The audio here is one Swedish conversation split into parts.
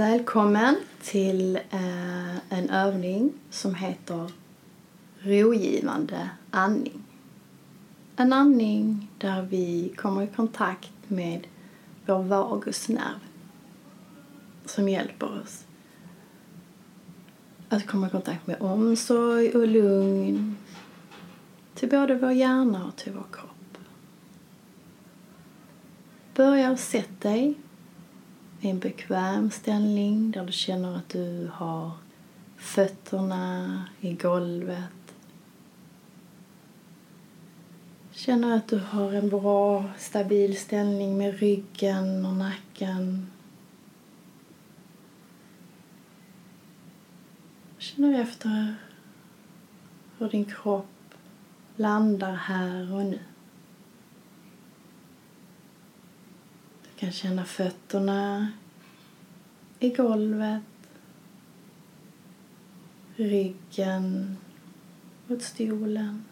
Välkommen till eh, en övning som heter rogivande andning. En andning där vi kommer i kontakt med vår vagusnerv som hjälper oss att komma i kontakt med omsorg och lugn till både vår hjärna och till vår kropp. Börja och sätt dig i en bekväm ställning där du känner att du har fötterna i golvet. Känner att du har en bra stabil ställning med ryggen och nacken. Känner efter hur din kropp landar här och nu. Kan känna fötterna i golvet, ryggen mot stolen.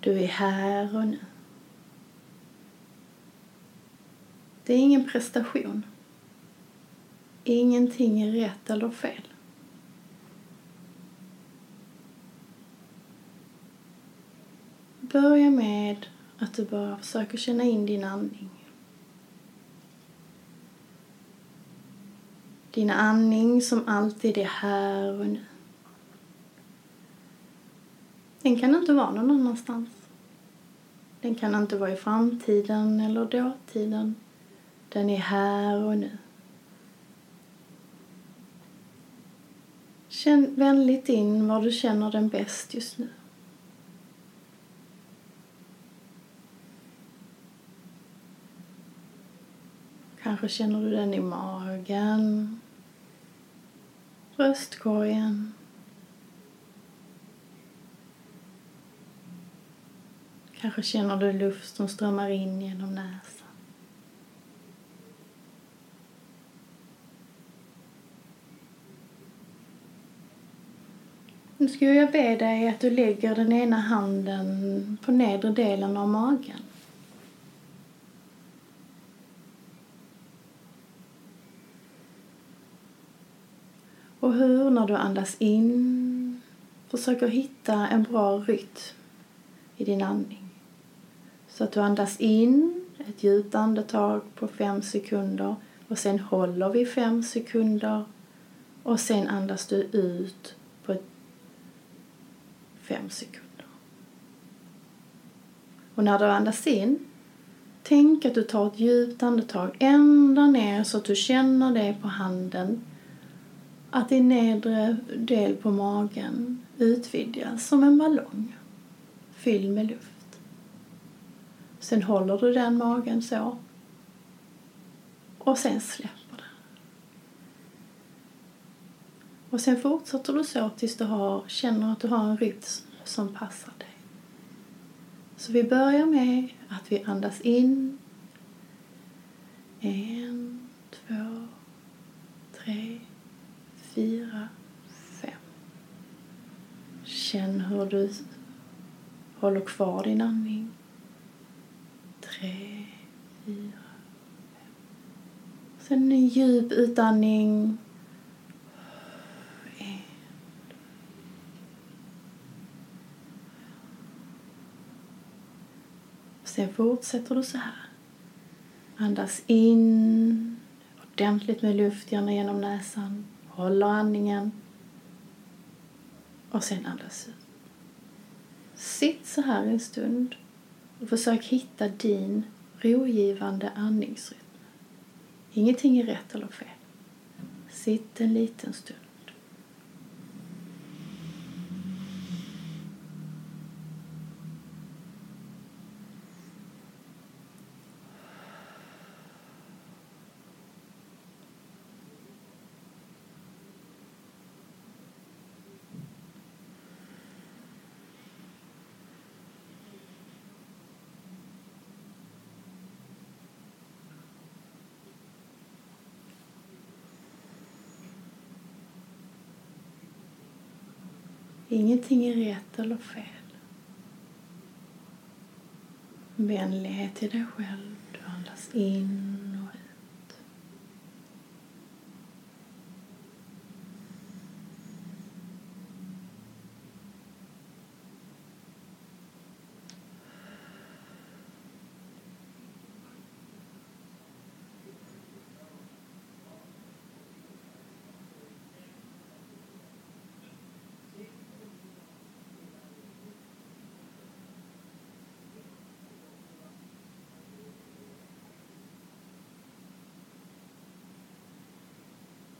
Du är här och nu. Det är ingen prestation. Ingenting är rätt eller fel. Börja med att du bara försöker känna in din andning. Din andning som alltid är här och nu. Den kan inte vara någon annanstans. Den kan inte vara i framtiden eller dåtiden. Den är här och nu. Känn vänligt in var du känner den bäst just nu. Kanske känner du den i magen, bröstkorgen. Kanske känner du luft som strömmar in genom näsan. Nu skulle jag be dig att du lägger den ena handen på nedre delen av magen. Och hur när du andas in försöker hitta en bra rytm i din andning. Så att du andas in ett djupt andetag på fem sekunder och sen håller vi fem sekunder och sen andas du ut på fem sekunder. Och när du andas in, tänk att du tar ett djupt andetag ända ner så att du känner det på handen att din nedre del på magen utvidgas som en ballong fylld med luft. Sen håller du den magen så och sen släpper den. Och sen fortsätter du så tills du har, känner att du har en rytm som passar dig. Så vi börjar med att vi andas in. En, två, tre, fyra, fem. Känn hur du håller kvar din andning. Tre, fyra, fem. Sen en djup utandning. En. Sen fortsätter du så här. Andas in ordentligt med luft, gärna genom näsan håller andningen och sen andas ut. Sitt så här en stund och försök hitta din rogivande andningsrytm. Ingenting är rätt eller fel. Sitt en liten stund. Ingenting är rätt eller fel. Vänlighet till dig själv. Du andas in och ut.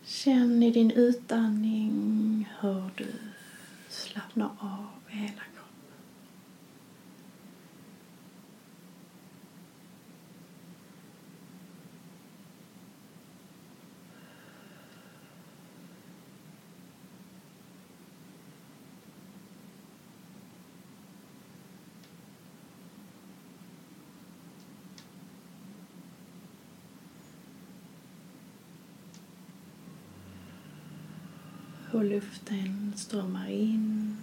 Känn i din utandning hur du slappnar av hela Hur luften strömmar in,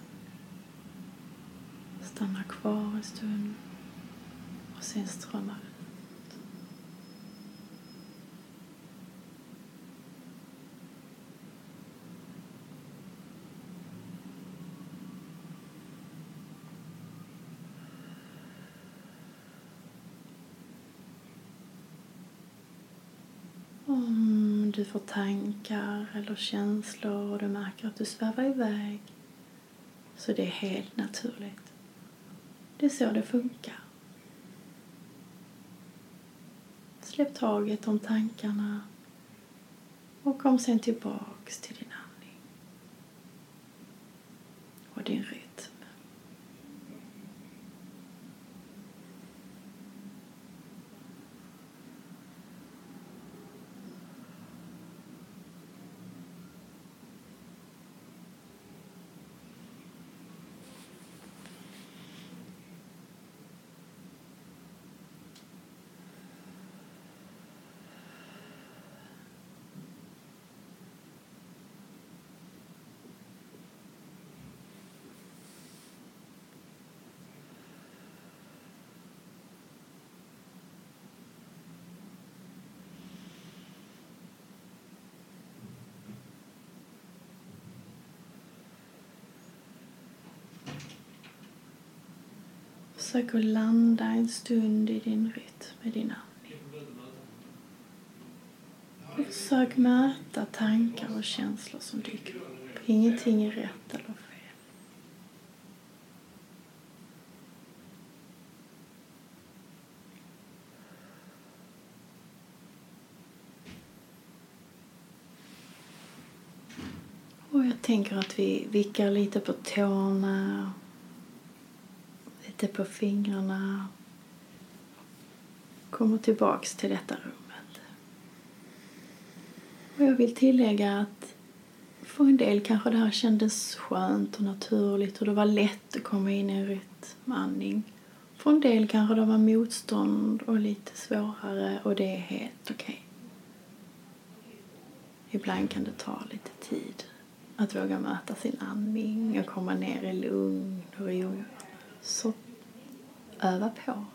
stannar kvar en stund och sen strömmar ut. Mm du får tankar eller känslor och du märker att du svävar iväg så det är helt naturligt. Det är så det funkar. Släpp taget om tankarna och kom sen tillbaks till din andning och din rytm. Försök att landa en stund i din rytm med din andning. Och försök möta tankar och känslor som dyker upp. Ingenting är rätt eller fel. Och jag tänker att vi vickar lite på tårna lite på fingrarna. Kommer tillbaks till detta rummet. Och jag vill tillägga att för en del kanske det här kändes skönt och naturligt och det var lätt att komma in i en rytmandning. För en del kanske det var motstånd och lite svårare och det är helt okej. Okay. Ibland kan det ta lite tid att våga möta sin andning och komma ner i lugn och ro. Så öva på.